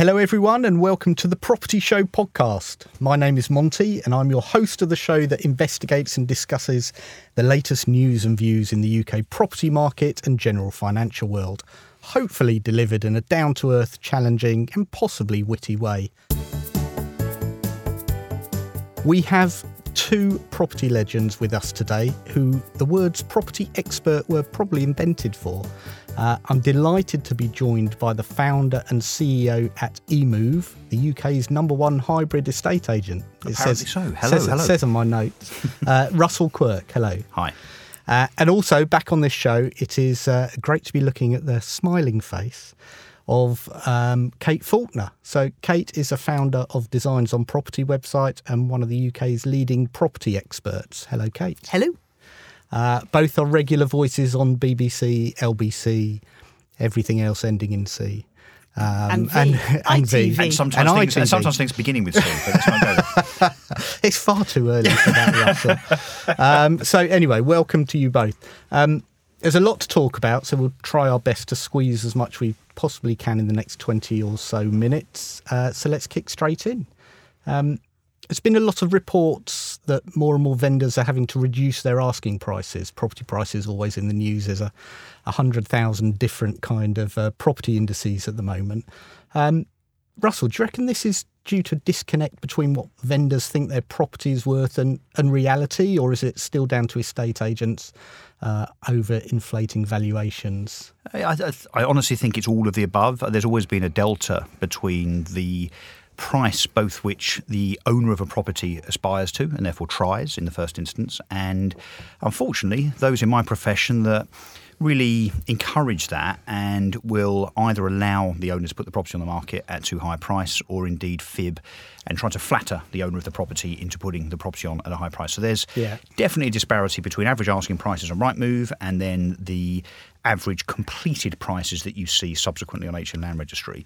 Hello, everyone, and welcome to the Property Show podcast. My name is Monty, and I'm your host of the show that investigates and discusses the latest news and views in the UK property market and general financial world, hopefully delivered in a down to earth, challenging, and possibly witty way. We have two property legends with us today who the words property expert were probably invented for. Uh, I'm delighted to be joined by the founder and CEO at Emoov, the UK's number one hybrid estate agent. It Apparently says, so. Hello, says, hello. says on my notes. Uh, Russell Quirk, hello. Hi. Uh, and also, back on this show, it is uh, great to be looking at the smiling face of um, Kate Faulkner. So, Kate is a founder of Designs on Property website and one of the UK's leading property experts. Hello, Kate. Hello. Uh, both are regular voices on BBC, LBC, everything else ending in C. Um, and, and, and, V. and sometimes, and things, and sometimes things beginning with C, but let's not go It's far too early for that, Russell. Um, so, anyway, welcome to you both. Um, there's a lot to talk about, so we'll try our best to squeeze as much we possibly can in the next 20 or so minutes. Uh, so, let's kick straight in. Um, there's been a lot of reports that more and more vendors are having to reduce their asking prices. Property prices always in the news. There's a, a hundred thousand different kind of uh, property indices at the moment. Um, Russell, do you reckon this is due to disconnect between what vendors think their property is worth and, and reality, or is it still down to estate agents uh, over inflating valuations? I, I, I honestly think it's all of the above. There's always been a delta between the price both which the owner of a property aspires to and therefore tries in the first instance, and unfortunately, those in my profession that really encourage that and will either allow the owner to put the property on the market at too high a price or indeed fib and try to flatter the owner of the property into putting the property on at a high price. So there's yeah. definitely a disparity between average asking prices on Rightmove and then the average completed prices that you see subsequently on HM Land Registry.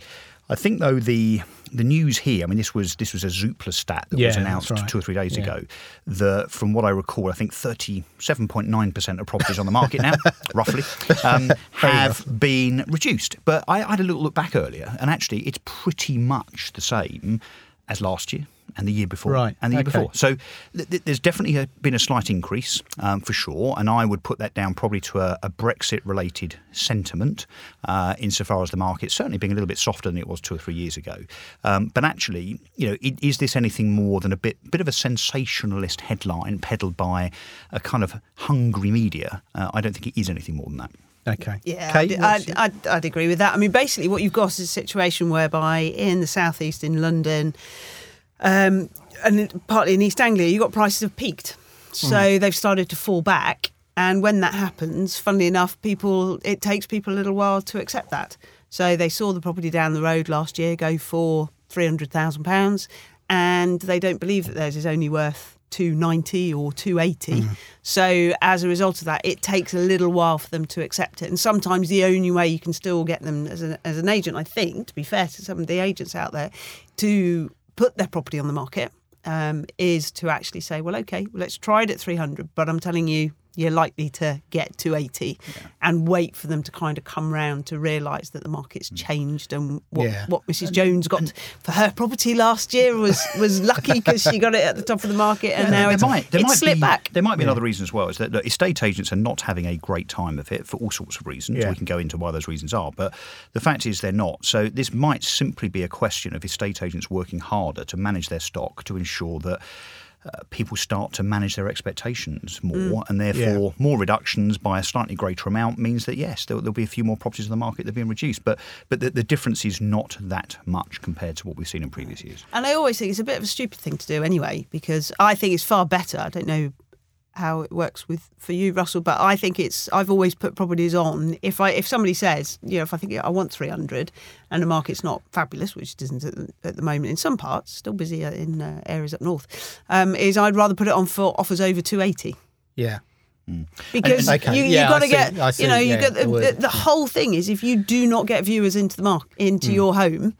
I think though the the news here, I mean, this was this was a Zoopla stat that yeah, was announced right. two or three days yeah. ago. That, from what I recall, I think thirty seven point nine percent of properties on the market now, roughly, um, have been reduced. But I, I had a little look back earlier, and actually, it's pretty much the same as last year and the year before right. and the year okay. before. So th- th- there's definitely a, been a slight increase um, for sure, and I would put that down probably to a, a Brexit-related sentiment uh, insofar as the market certainly being a little bit softer than it was two or three years ago. Um, but actually, you know, it, is this anything more than a bit bit of a sensationalist headline peddled by a kind of hungry media? Uh, I don't think it is anything more than that. Okay. Yeah, Kate, I'd, I'd, I'd, I'd, agree with that. I mean, basically, what you've got is a situation whereby in the southeast, in London, um, and partly in East Anglia, you've got prices have peaked. So mm. they've started to fall back. And when that happens, funnily enough, people it takes people a little while to accept that. So they saw the property down the road last year go for three hundred thousand pounds, and they don't believe that theirs is only worth 290 or 280. Mm. So as a result of that, it takes a little while for them to accept it. And sometimes the only way you can still get them as, a, as an agent, I think, to be fair to some of the agents out there, to put their property on the market um, is to actually say, well, okay, let's try it at 300, but I'm telling you, you're likely to get to 80 yeah. and wait for them to kind of come round to realise that the market's mm. changed and what, yeah. what Mrs. Jones got for her property last year was, was lucky because she got it at the top of the market and yeah, now there it's, might, there it's might slipped be, back. There might be another reason as well, is that look, estate agents are not having a great time of it for all sorts of reasons. We can go into why those reasons are, but the fact is they're not. So this might simply be a question of estate agents working harder to manage their stock to ensure that uh, people start to manage their expectations more, mm. and therefore yeah. more reductions by a slightly greater amount means that yes, there, will be a few more properties in the market that are being reduced, but but the, the, difference is not that much compared to what we've seen in previous years. And I always think it's a bit of a stupid thing to do anyway, because I think it's far better. I don't know how it works with for you, Russell. But I think it's I've always put properties on if I if somebody says you know if I think I want three hundred and the market's not fabulous, which it isn't at the, at the moment in some parts, still busy in uh, areas up north, um, is I'd rather put it on for offers over two eighty. Yeah. Mm. Because okay. you, you yeah, got to get, you know, you yeah, get the, the, the, whole thing is if you do not get viewers into the mark into mm. your home,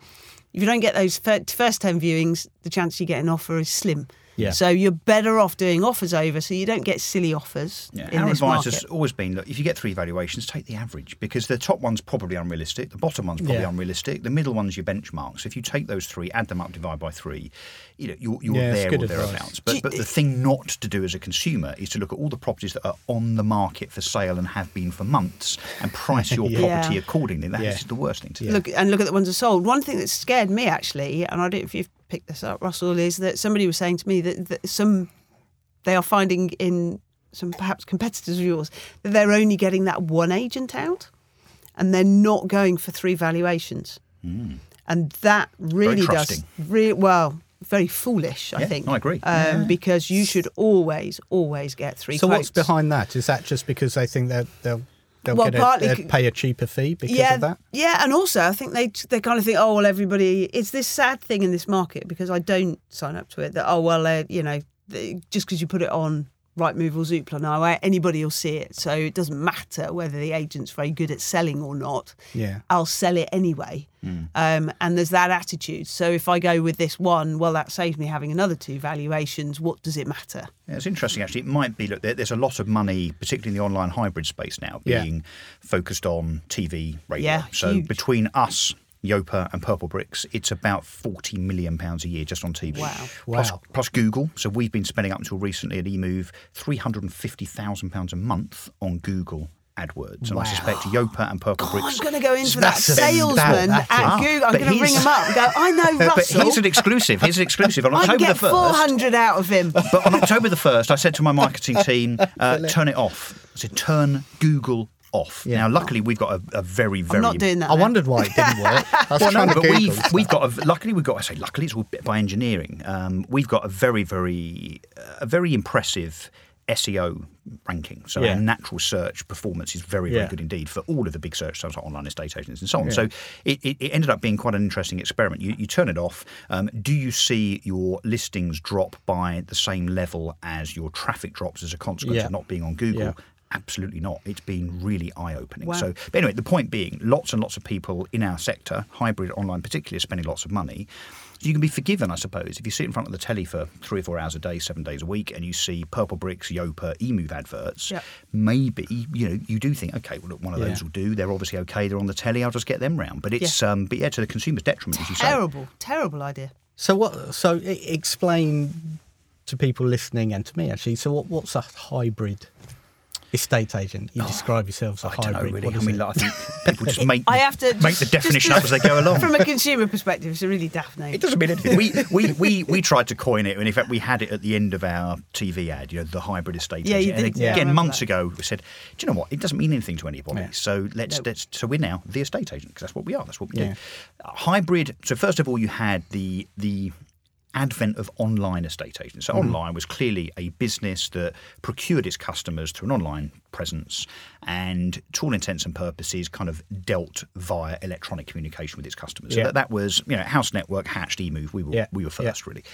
if you don't get those first ten viewings, the chance you get an offer is slim. Yeah. So you're better off doing offers over, so you don't get silly offers Yeah, in our advice market. has always been: look, if you get three valuations, take the average because the top one's probably unrealistic, the bottom one's probably Yeah. unrealistic, the middle one's your benchmark. So if you take those three, add them up, divide by three, you know you're, you're Yeah, there or thereabouts. But but the thing not to do as a consumer is to look at all the properties that are on the market for sale and have been for months and price your Yeah. property accordingly. That is the worst thing to do. look and look at the ones that sold. One thing that scared me actually, and I don't know if you've picked this up, Russell, is that somebody was saying to me that, that some they are finding in some perhaps competitors of yours that they're only getting that one agent out, and they're not going for three valuations, and that really does trusting. re- well. Very foolish, I Yeah, think. I agree. Um, Because you should always, always get three. So what's behind that? Is that just because they think that they'll they'll Well, get a, partly they'll pay a cheaper fee because yeah, of that? Yeah, and also I think they they kind of think, oh well, everybody. It's this sad thing in this market because I don't sign up to it. That oh well, uh, you know, just because you put it on Rightmove or Zoopla now, anybody will see it. So it doesn't matter whether the agent's very good at selling or not. Yeah. I'll sell it anyway. Um, and there's that attitude. So if I go with this one, well, that saves me having another two valuations. What does it matter? Yeah, it's interesting actually. It might be look. There's a lot of money, particularly in the online hybrid space now, Yeah. being focused on TV, radio. Yeah, so huge. between us. Yopa and Purple Bricks, it's about forty million pounds a year just on TV. Wow. Plus, Wow. plus Google. So we've been spending up until recently at Emoov three hundred and fifty thousand pounds a month on Google AdWords, and Wow. I suspect Yopa and Purple Oh, Bricks. I'm going to go in for that salesman that- at Google. I'm But going to ring him up and go, I know Russell. but he's an exclusive. He's an exclusive. On I October the get first, 400 out of him. But on October the 1st, I said to my marketing team, uh, turn it off. I said, turn Google off. Yeah. Now, luckily, we've got a, a very, very. I'm not doing that. I now. wondered why it didn't work. I Well, no, but Google we've stuff. we've got a, luckily we've got I say luckily it's all bit by engineering. Um, we've got a very very uh, a very impressive SEO ranking. So Yeah. our natural search performance is very very Yeah. good indeed for all of the big search sites like online estate agents and so on. Yeah. So it, it, it ended up being quite an interesting experiment. You, you turn it off. Um, do you see your listings drop by the same level as your traffic drops as a consequence Yeah. of not being on Google? Yeah. Absolutely not. It's been really eye opening. Wow. So, but anyway, the point being, lots and lots of people in our sector, hybrid online particularly, are spending lots of money. So you can be forgiven, I suppose, if you sit in front of the telly for three or four hours a day, seven days a week, and you see Purple Bricks, Yopa, Emoov adverts. Yep. Maybe you know you do think, okay, well, look, one of Yeah. those will do. They're obviously okay. They're on the telly. I'll just get them round. But it's um, but yeah, to the consumer's detriment, as you say. Terrible, terrible idea. So what? So explain to people listening and to me actually. So what? What's a hybrid estate agent? You describe yourselves as a Oh, don't know hybrid. really. What I mean, like, I think people just make I have to make the definition just up as they go along. From a consumer perspective, it's a really daft name. It doesn't mean anything. We, we, we, we tried to coin it, and in fact, we had it at the end of our TV ad, you know, the hybrid estate Yeah, agent. And did, yeah, again, remember months that. ago, we said, do you know what? It doesn't mean anything to anybody. Yeah. So let's, Nope. let's so we're now the estate agent because that's what we are. That's what we Yeah. do. Uh, hybrid. So first of all, you had the the advent of online estate agents. So Mm. online was clearly a business that procured its customers through an online presence and to all intents and purposes kind of dealt via electronic communication with its customers. So Yeah. that, that was, you know, House Network, Hatched, Emoov, we were Yeah. we were Yeah. first really.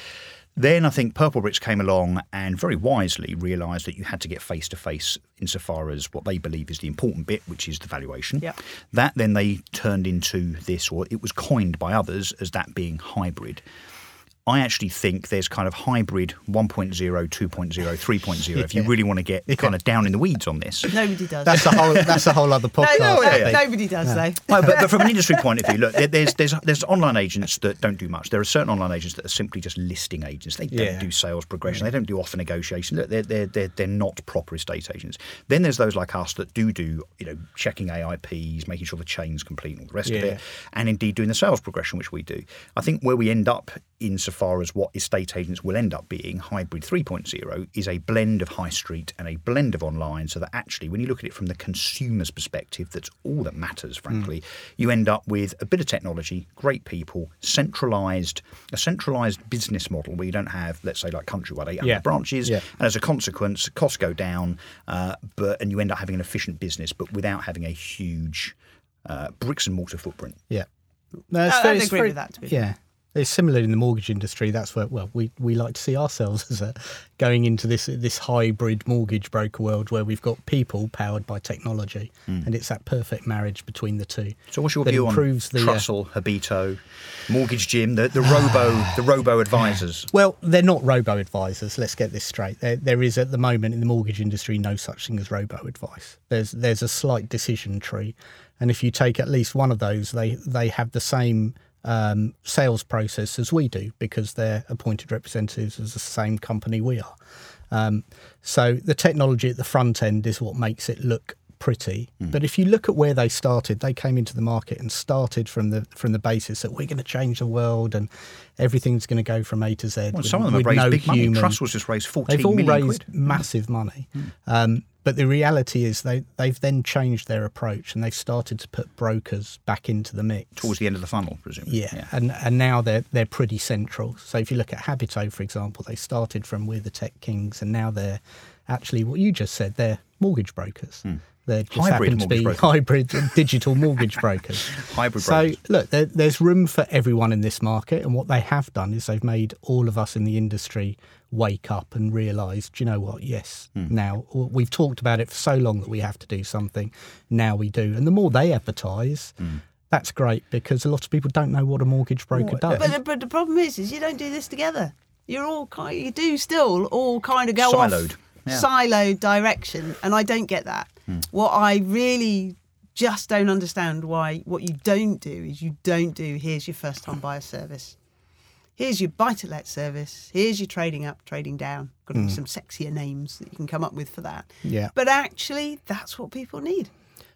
Then I think Purple Bricks came along and very wisely realised that you had to get face to face insofar as what they believe is the important bit, which is the valuation. Yep. That then they turned into this, or it was coined by others as that being hybrid. I actually think there's kind of hybrid 1.0, 2.0, 3.0 if you really want to get kind of down in the weeds on this. Nobody does. That's a whole. That's a whole other no, podcast. no, I no, think. nobody does though. Well, but, but from an industry point of view, look, there- there's there's there's online agents that don't do much. There are certain online agents that are simply just listing agents. They don't Yeah. do sales progression. They don't do offer negotiation. Look, They're, they're they're they're not proper estate agents. Then there's those like us that do do you know checking AIPs, making sure the chain's complete, and all the rest of it, and indeed doing the sales progression, which we do. I think where we end up insofar as what estate agents will end up being, hybrid 3.0 is a blend of high street and a blend of online, so that actually, when you look at it from the consumer's perspective, that's all that matters, frankly. You end up with a bit of technology, great people, centralized, a centralized business model where you don't have, let's say, like Countrywide, 800 Yeah. branches, Yeah. and as a consequence, costs go down, uh, but and you end up having an efficient business, but without having a huge uh, bricks and mortar footprint. Yeah. No, it's I- very, I'd agree very- with that, to be Yeah. It's similar in the mortgage industry. That's where well we, we like to see ourselves as a going into this this hybrid mortgage broker world where we've got people powered by technology, and it's that perfect marriage between the two. So what's your view on improves the, uh, Trussle, Habito, Mortgage Gym, the, the robo the robo advisors? Well, they're not robo advisors. Let's get this straight. There, there is at the moment in the mortgage industry no such thing as robo advice. There's there's a slight decision tree, and if you take at least one of those, they they have the same um, sales process as we do because they're appointed representatives of the same company we are. Um, so the technology at the front end is what makes it look pretty. But if you look at where they started, they came into the market and started from the from the basis that we're going to change the world and everything's going to go from A to Z. Well, with- some of them have raised no big money. human- Trussle's just raised fourteen They've all raised quid. massive money. Um, but the reality is they, they've then changed their approach and they've started to put brokers back into the mix. towards the end of the funnel, presumably. Yeah, and and now they're they're pretty central. So if you look at Habito, for example, they started from we're the tech kings, and now they're actually what you just said. They're mortgage brokers. Hmm. They just. Hybrid happen to be mortgage brokers. hybrid digital mortgage brokers. Hybrid So brokers. look, there, there's room for everyone in this market, and what they have done is they've made all of us in the industry wake up and realise, do you know what? Yes, Hmm. now we've talked about it for so long that we have to do something. Now we do, and the more they advertise. Hmm. That's great because a lot of people don't know what a mortgage broker does. But, but the problem is, is you don't do this together. You're all kind. You do still all kind of go Siloed. off Yeah. siloed direction, and I don't get that. Hmm. What I really just don't understand why what you don't do is you don't do here's your first time buyer service. Here's your buy to let service. Here's your trading up, trading down. Got to be hmm. some sexier names that you can come up with for that. Yeah. But actually, that's what people need.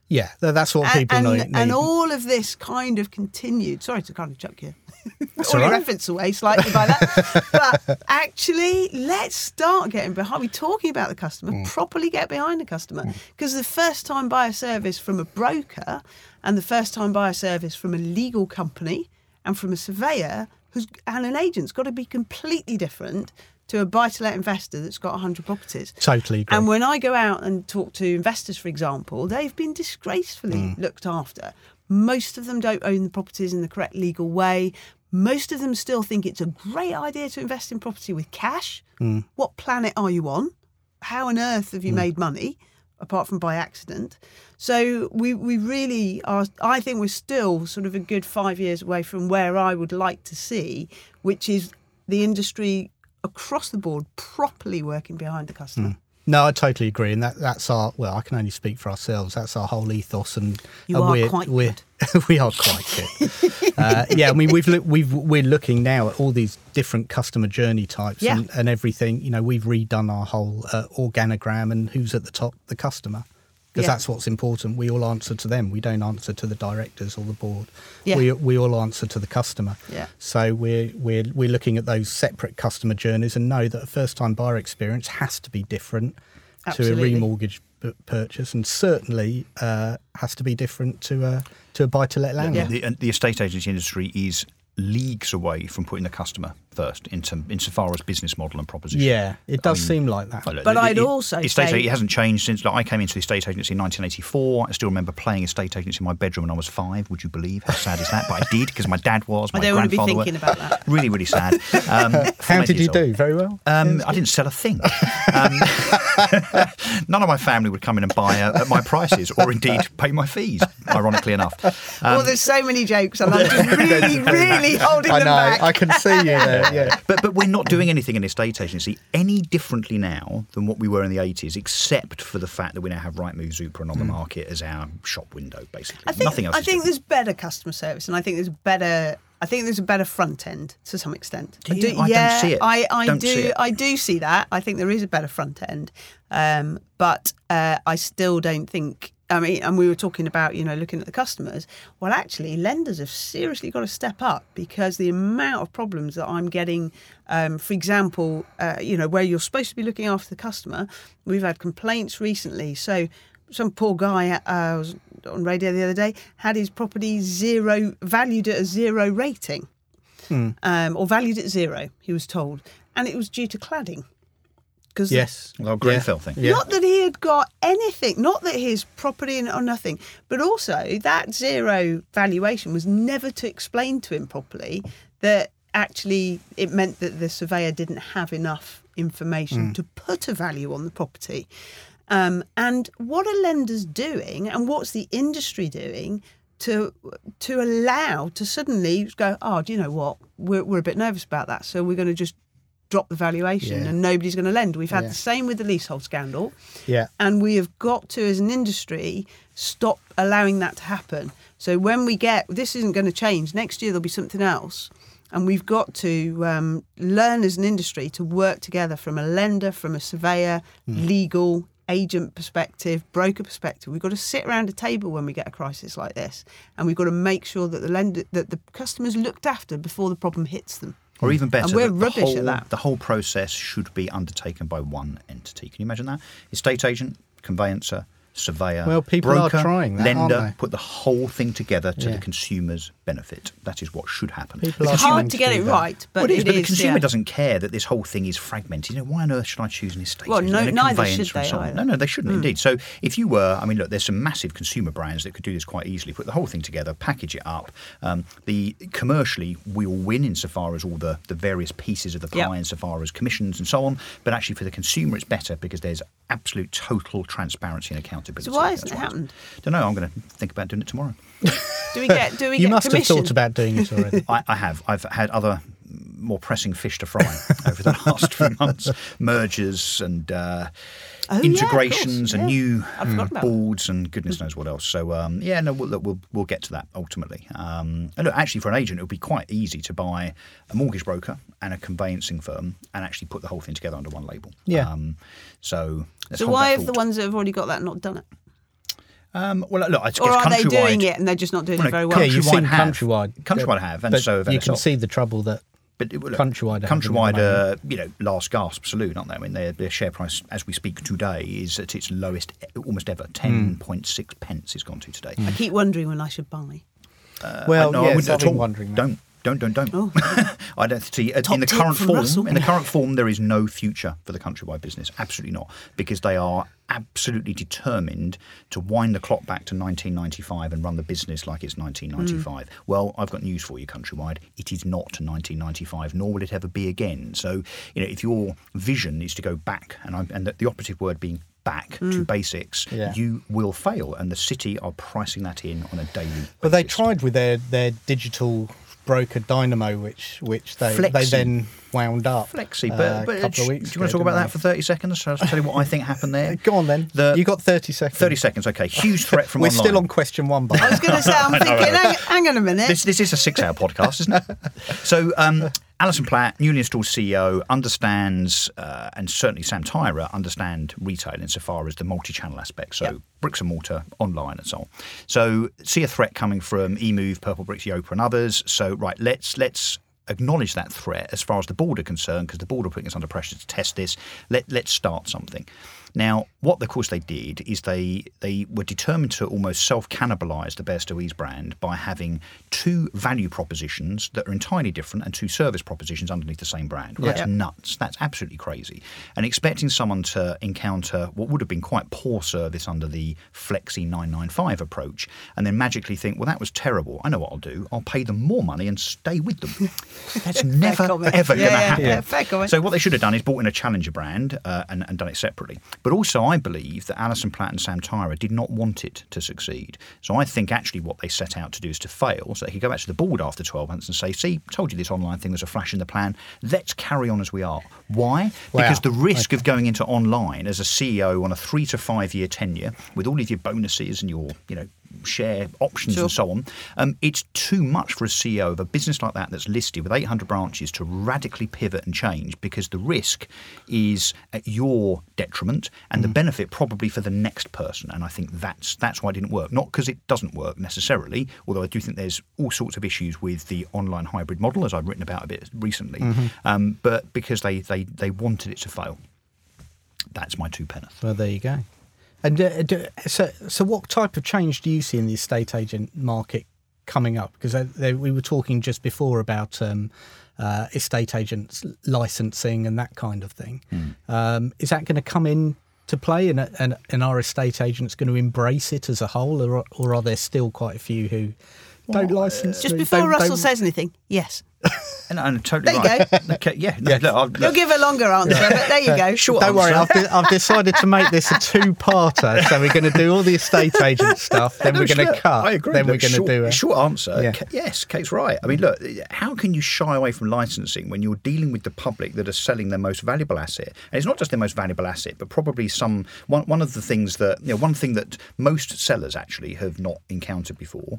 Yeah, tha- that's what people and, know. and all of this kind of continued. Sorry to kind of chuck you all right. reference away slightly by that. but actually, let's start getting behind. We're talking about the customer, Mm. properly get behind the customer. Because the first time buyer service from a broker and the first time buyer service from a legal company and from a surveyor who's, and an agent's got to be completely different to a buy to let investor that's got 100 properties. Totally agree. And when I go out and talk to investors, for example, they've been disgracefully Mm. looked after. Most of them don't own the properties in the correct legal way. Most of them still think it's a great idea to invest in property with cash. Mm. What planet are you on? How on earth have you made money apart from by accident? So we, we really are, I think we're still sort of a good five years away from where I would like to see, which is the industry across the board properly working behind the customer. No, I totally agree, and that that's our. Well, I can only speak for ourselves. That's our whole ethos, and You and are we're, quite we're, we are quite good. uh, yeah, I mean, we've look, we've we're looking now at all these different customer journey types Yeah. and, and everything. You know, we've redone our whole uh, organogram, and who's at the top? The customer, because Yeah. that's what's important. We all answer to them. We don't answer to the directors or the board. Yeah. We we all answer to the customer. Yeah. So we're we're we're looking at those separate customer journeys and know that a first time buyer experience has to be different Absolutely. to a remortgage purchase, and certainly uh, has to be different to a to a buy to let landlord. The, and the estate agency industry is leagues away from putting the customer first into insofar as business model and proposition. Yeah, it does I mean, seem like that. Well, But the- I'd the- also estate say- it hasn't changed since like, I came into the estate agency in 1984. I still remember playing estate agency in my bedroom when I was five. Would you believe how sad is that? But I did because my dad was. My I don't want to be grandfather thinking were. about that. Really, really sad. Um, How did you old. do? Very well. Um, I didn't sell a thing. Um, none of my family would come in and buy uh, at my prices, or indeed pay my fees. Ironically enough, Um, well, there's so many jokes, and I'm just really, really holding I them know. back. I can see you there. Yeah. but but we're not doing anything in estate agency any differently now than what we were in the 80s, except for the fact that we now have Rightmove, Zoopla, and on the market as our shop window, basically. I think, Nothing else. I think different. there's better customer service, and I think there's better. I think there's a better front end to some extent. Do you? I don't yeah, see it. I, I Don't do. see it. I do see that. I think there is a better front end, um, but uh, I still don't think. I mean, and we were talking about you know looking at the customers. Well, actually, lenders have seriously got to step up because the amount of problems that I'm getting, um, for example, uh, you know, where you're supposed to be looking after the customer, we've had complaints recently. So some poor guy uh, was on radio the other day had his property zero valued at a zero rating, um, or valued at zero. He was told, and it was due to cladding. Because Yes. Well, Grenfell thing. Yeah. not that he had got anything, not that his property or nothing, but also that zero valuation was never to explain to him properly that actually it meant that the surveyor didn't have enough information to put a value on the property. Um, and what are lenders doing, and what's the industry doing to to allow to suddenly go? Oh, do you know what? We're we're a bit nervous about that, so we're going to just drop the valuation, Yeah. and nobody's going to lend. We've had Yeah. the same with the leasehold scandal. Yeah. And we have got to, as an industry, stop allowing that to happen. So when we get, this isn't going to change. Next year, there'll be something else. And we've got to um, learn as an industry to work together from a lender, from a surveyor, legal, agent perspective, broker perspective. We've got to sit around a table when we get a crisis like this. And we've got to make sure that the lender, that the customers looked after before the problem hits them. Or even better, we're that the rubbish at that. The whole process should be undertaken by one entity. Can you imagine that? Estate agent, conveyancer, surveyor, Well, people are broker, trying that, aren't lender, they? put the whole thing together to Yeah. the consumer's benefit. That is what should happen. People It's hard to to get do it that. right, but well, it is, but the consumer yeah. doesn't care that this whole thing is fragmented. You know, why on earth should I choose an estate Well, agent no- and neither conveyancer should and they so on? either. No, no, they shouldn't indeed. So if you were, I mean, look, there's some massive consumer brands that could do this quite easily. Put the whole thing together, package it up. Um, the commercially, we will win insofar as all the, the various pieces of the pie, Yep. insofar as commissions and so on. But actually, for the consumer, it's better because there's absolute total transparency and accountability. So why hasn't it why it's- happened? Don't know. I'm going to think about doing it tomorrow. Do we get? Do we You get must have thought about doing it already. I, I have. I've had other more pressing fish to fry over the last few months. Mergers and uh, Oh, yeah, of integrations course, and yeah. new I forgot about boards and goodness knows what else. So um, yeah, no, we'll, look, we'll we'll get to that ultimately. Um, and look, actually, for an agent, it would be quite easy to buy a mortgage broker and a conveyancing firm and actually put the whole thing together under one label. Yeah. Um, so let's So why have the ones that have already got that not done it? Um, well, look, I guess Or are they doing it and they're just not doing Well, it very well? yeah, you've seen have. Countrywide. Countrywide have, and but so have you can LSL. see the trouble that But it, look, Countrywide are Countrywide, uh, you know, last gasp saloon, aren't they? I mean, their, their share price as we speak today is at its lowest almost ever. Ten point six pence it's gone to today. I keep wondering when I should buy. Uh, Well, no, I yes, wouldn't at all. wondering. Don't. Don't, don't, don't. Oh. I don't see uh, in the current form. Russell. In the current form, there is no future for the countrywide business. Absolutely not, because they are absolutely determined to wind the clock back to 1995 and run the business like it's 1995. Well, I've got news for you, countrywide. It is not 1995, nor will it ever be again. So, you know, if your vision is to go back, and I'm, and the, the operative word being back to basics, Yeah. you will fail, and the city are pricing that in on a daily. Well, they tried with their, their digital broker Dynamo, which which they they then wound up. Flexi, uh, but, but a couple of do you want to talk about that for 30 seconds? Shall I'll tell you what I think happened there? Go on then. The- you got thirty seconds. 30 seconds, okay. Huge threat from We're online. still on question one, by the I was going to say, I'm thinking, hang, hang on a minute. This, this is a six hour podcast, isn't it? So, um, Alison Platt, newly installed CEO, understands, uh, and certainly Sam Tyra understand retail insofar as the multi channel aspect. So, Yep. bricks and mortar, online, and so on. So, see a threat coming from Emoov, Purple Bricks, Yopa, and others. So, right, let's let's acknowledge that threat as far as the board are concerned, because the board are putting us under pressure to test this. Let let's start something. Now, what of course they did is they they were determined to almost self cannibalise the Bairstow Eves brand by having two value propositions that are entirely different and two service propositions underneath the same brand. Well, Yeah. That's nuts. That's absolutely crazy. And expecting someone to encounter what would have been quite poor service under the Flexi 995 approach and then magically think, well, that was terrible. I know what I'll do. I'll pay them more money and stay with them. That's never, ever Yeah, going to yeah, happen. So what they should have done is bought in a challenger brand uh, and, and done it separately. But also, I believe that Alison Platt and Sam Tyra did not want it to succeed. So I think actually what they set out to do is to fail, so they could go back to the board after 12 months and say, "See, told you this online thing was a flash in the pan. Let's carry on as we are." Why? Wow. Because the risk of going into online as a CEO on a three to five year tenure with all of your bonuses and your, you know. Share options Sure. and so on. Um, it's too much for a CEO of a business like that that's listed with 800 branches to radically pivot and change because the risk is at your detriment and the benefit probably for the next person. And I think that's that's why it didn't work. Not because it doesn't work necessarily, although I do think there's all sorts of issues with the online hybrid model, as I've written about a bit recently. Um, but because they, they they wanted it to fail. That's my two penneth. Well, there you go. And uh, do, so, so what type of change do you see in the estate agent market coming up? Because they, they, we were talking just before about um, uh, estate agents licensing and that kind of thing. Um, is that going to come in to play, and, and and are estate agents going to embrace it as a whole, or, or are there still quite a few who don't license? Just before don't- Russell don't- says anything, yes. And, and totally There you right. Okay, yeah, no, look, I've- You'll give a longer answer, but there you go. Short Don't worry, I've, de- I've decided to make this a two-parter. So we're going to do all the estate agent stuff, then No, we're going to look, cut, I agree. then Look, we're going to do a short answer. Yeah. Ka- Yes, Kate's right. I mean, look, how can you shy away from licensing when you're dealing with the public that are selling their most valuable asset? And it's not just their most valuable asset, but probably some one one of the things that you know one thing that most sellers actually have not encountered before.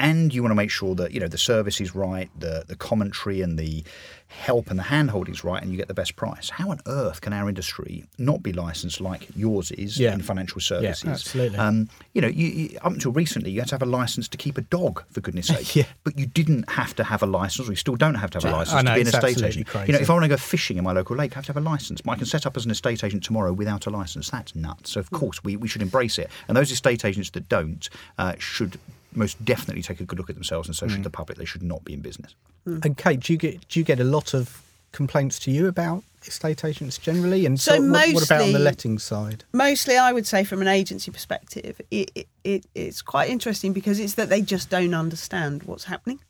And you want to make sure that you know the service is right, the the commentary and the help and the handholding is right, and you get the best price. How on earth can our industry not be licensed like yours is Yeah. in financial services? absolutely. Um, you know, you, you, up until recently, you had to have a license to keep a dog, for goodness sake. Yeah. But you didn't have to have a license, or you still don't have to have a license know, to be an estate agent. crazy. You know, if I want to go fishing in my local lake, I have to have a license. I can set up as an estate agent tomorrow without a license. That's nuts. So, of Hmm. course, we, we should embrace it. And those estate agents that don't uh, should most definitely take a good look at themselves, and so should mm. the public. They should not be in business. Mm. And Kate, do you get do you get a lot of complaints to you about estate agents generally? And So what, what about on the letting side? Mostly, I would say from an agency perspective, it, it, it, it's quite interesting because it's that they just don't understand what's happening.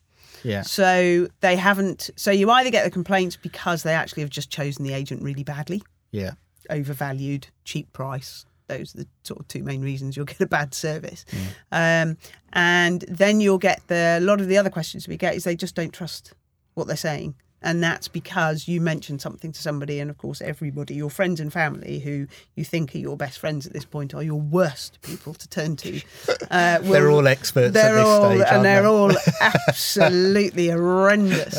Yeah, So they haven't. So you either get the complaints because they actually have just chosen the agent really badly, yeah, overvalued, cheap price. Those are the sort of two main reasons you'll get a bad service. Um, and then you'll get the a lot of the other questions we get is they just don't trust what they're saying. And that's because you mentioned something to somebody, and of course, everybody, your friends and family, who you think are your best friends at this point, are your worst people to turn to. Uh, will- They're all experts They're this all, stage, and they're they? all absolutely horrendous.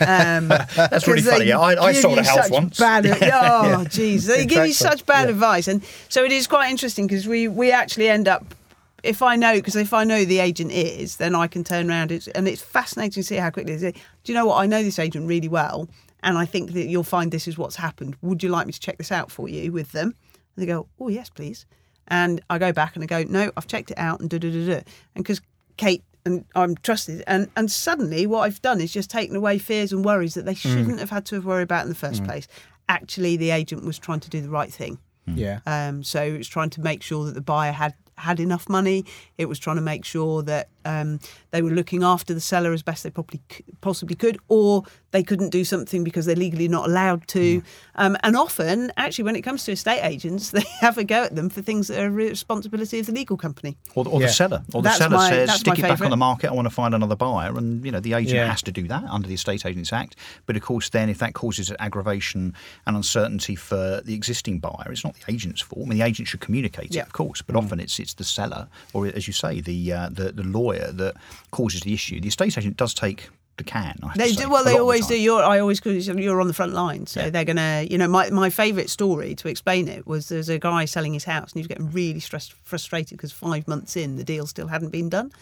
Um, That's really funny. I- I sold a house once. Bad, oh, jeez, they give you such bad Yeah. advice, and so it is quite interesting because we we actually end up. If I know, because if I know who the agent is, then I can turn around. It's, and it's fascinating to see how quickly they say, Do you know what? I know this agent really well, and I think that you'll find this is what's happened. Would you like me to check this out for you with them? And they go, Oh, yes, please. And I go back and I go, No, I've checked it out, and da da da da. And because Kate and I'm trusted, and and suddenly what I've done is just taken away fears and worries that they hmm. shouldn't have had to have worried about in the first hmm. place. Actually, the agent was trying to do the right thing. Hmm. yeah. Um, so it's trying to make sure that the buyer had had enough money. It was trying to make sure that um, they were looking after the seller as best they probably c- possibly could, or they couldn't do something because they're legally not allowed to. Um, and often, actually, when it comes to estate agents, they have a go at them for things that are a responsibility of the legal company. Or, or Yeah. the seller. Or That's the seller my- says, stick it back on the market, I want to find another buyer. And, you know, the agent Yeah. has to do that under the Estate Agents Act. But, of course, then if that causes aggravation and uncertainty for the existing buyer, it's not the agent's fault. I mean, the agent should communicate Yeah. it, of course, but often it's it's the seller or, as you say, the, uh, the, the lawyer that causes the issue. The estate agent does take the can, I have to They do well. They of the always do. You're. I always you're on the front line, so Yeah. they're gonna. You know, my my favourite story to explain it was there's a guy selling his house and he was getting really stressed, frustrated because five months in the deal still hadn't been done.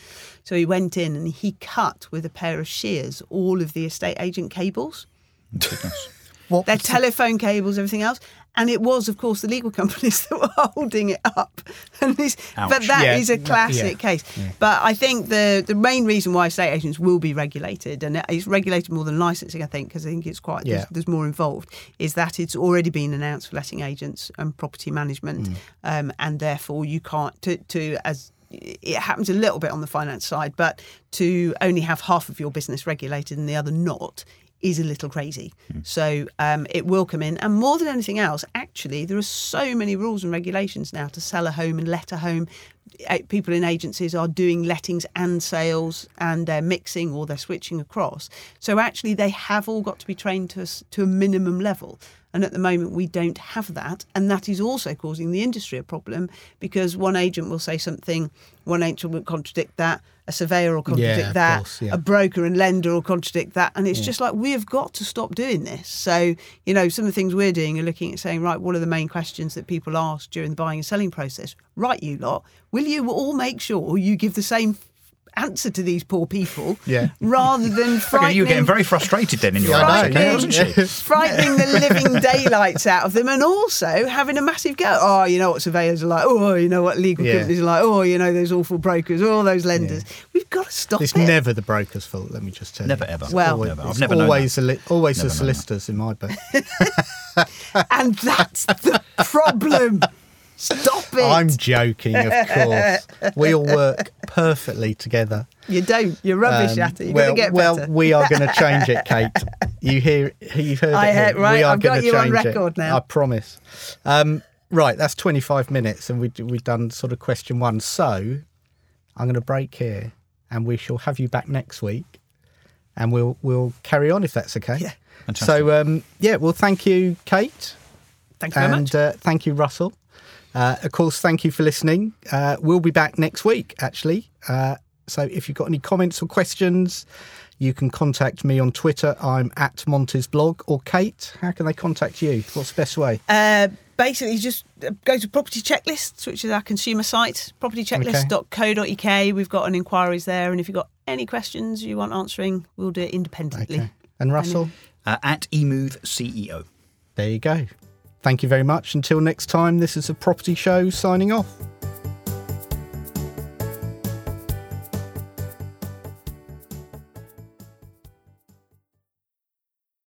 So he went in and he cut with a pair of shears all of the estate agent cables, oh, Goodness. What their was the- telephone cables, everything else. And it was, of course, the legal companies that were holding it up. And this, but that is Yeah, a classic yeah, case. But I think the the main reason why estate agents will be regulated, and it's regulated more than licensing, I think, because I think it's quite Yeah. there's, there's more involved, is that it's already been announced for letting agents and property management, Mm. um, and therefore you can't to to as it happens a little bit on the finance side, but to only have half of your business regulated and the other not is a little crazy. So um, it will come in. And more than anything else, actually, there are so many rules and regulations now to sell a home and let a home. People in agencies are doing lettings and sales and they're mixing or they're switching across. So actually, they have all got to be trained to, a to a minimum level. And at the moment, we don't have that. And that is also causing the industry a problem because one agent will say something, one agent will contradict that, a surveyor will contradict Yeah, that, course, yeah. a broker and lender will contradict that. And it's just like, we have got to stop doing this. So, you know, some of the things we're doing are looking at saying, right, what are the main questions that people ask during the buying and selling process? Right, you lot, will you all make sure you give the same answer to these poor people Yeah. rather than Okay, frightening you were getting very frustrated then in your Yeah, I answer, know, Kate, yeah. wasn't she? frightening the living daylights out of them and also having a massive go. Oh, you know what surveyors are like. Oh, you know what legal Yeah. companies are like. Oh, you know those awful brokers, all those lenders. We've got to stop It's it. never the broker's fault. Let me just tell Never you. Never ever. It's Well- always, Never. I've it's never known always that. the li- always the Never known that. solicitors in my book. and that's the problem. Stop it. I'm joking, of course. we all work perfectly together. You don't. You're rubbish Um, at it. You've well, got to get well, better. we are going to change it, Kate. You hear? You've heard I it. here. heard- right, we are I've got gonna you on change it. record now. I promise. Um, right, that's 25 minutes, and we we've done sort of question one. So I'm going to break here, and we shall have you back next week, and we'll we'll carry on if that's okay. Yeah. Fantastic. So um, yeah, well, thank you, Kate. Thank you very and much. uh, thank you, Russell. Uh, of course, thank you for listening. Uh, we'll be back next week, actually. Uh, so if you've got any comments or questions, you can contact me on Twitter. I'm at Monty's blog. Or Kate, how can they contact you? What's the best way? Uh, basically, just uh, go to Property Checklists, which is our consumer site, propertychecklist.co.uk. We've got an inquiries there, and if you've got any questions you want answering, we'll do it independently. Okay. And Russell, Uh, at Emoov CEO. there you go. Thank you very much. Until next time, this is a property show signing off.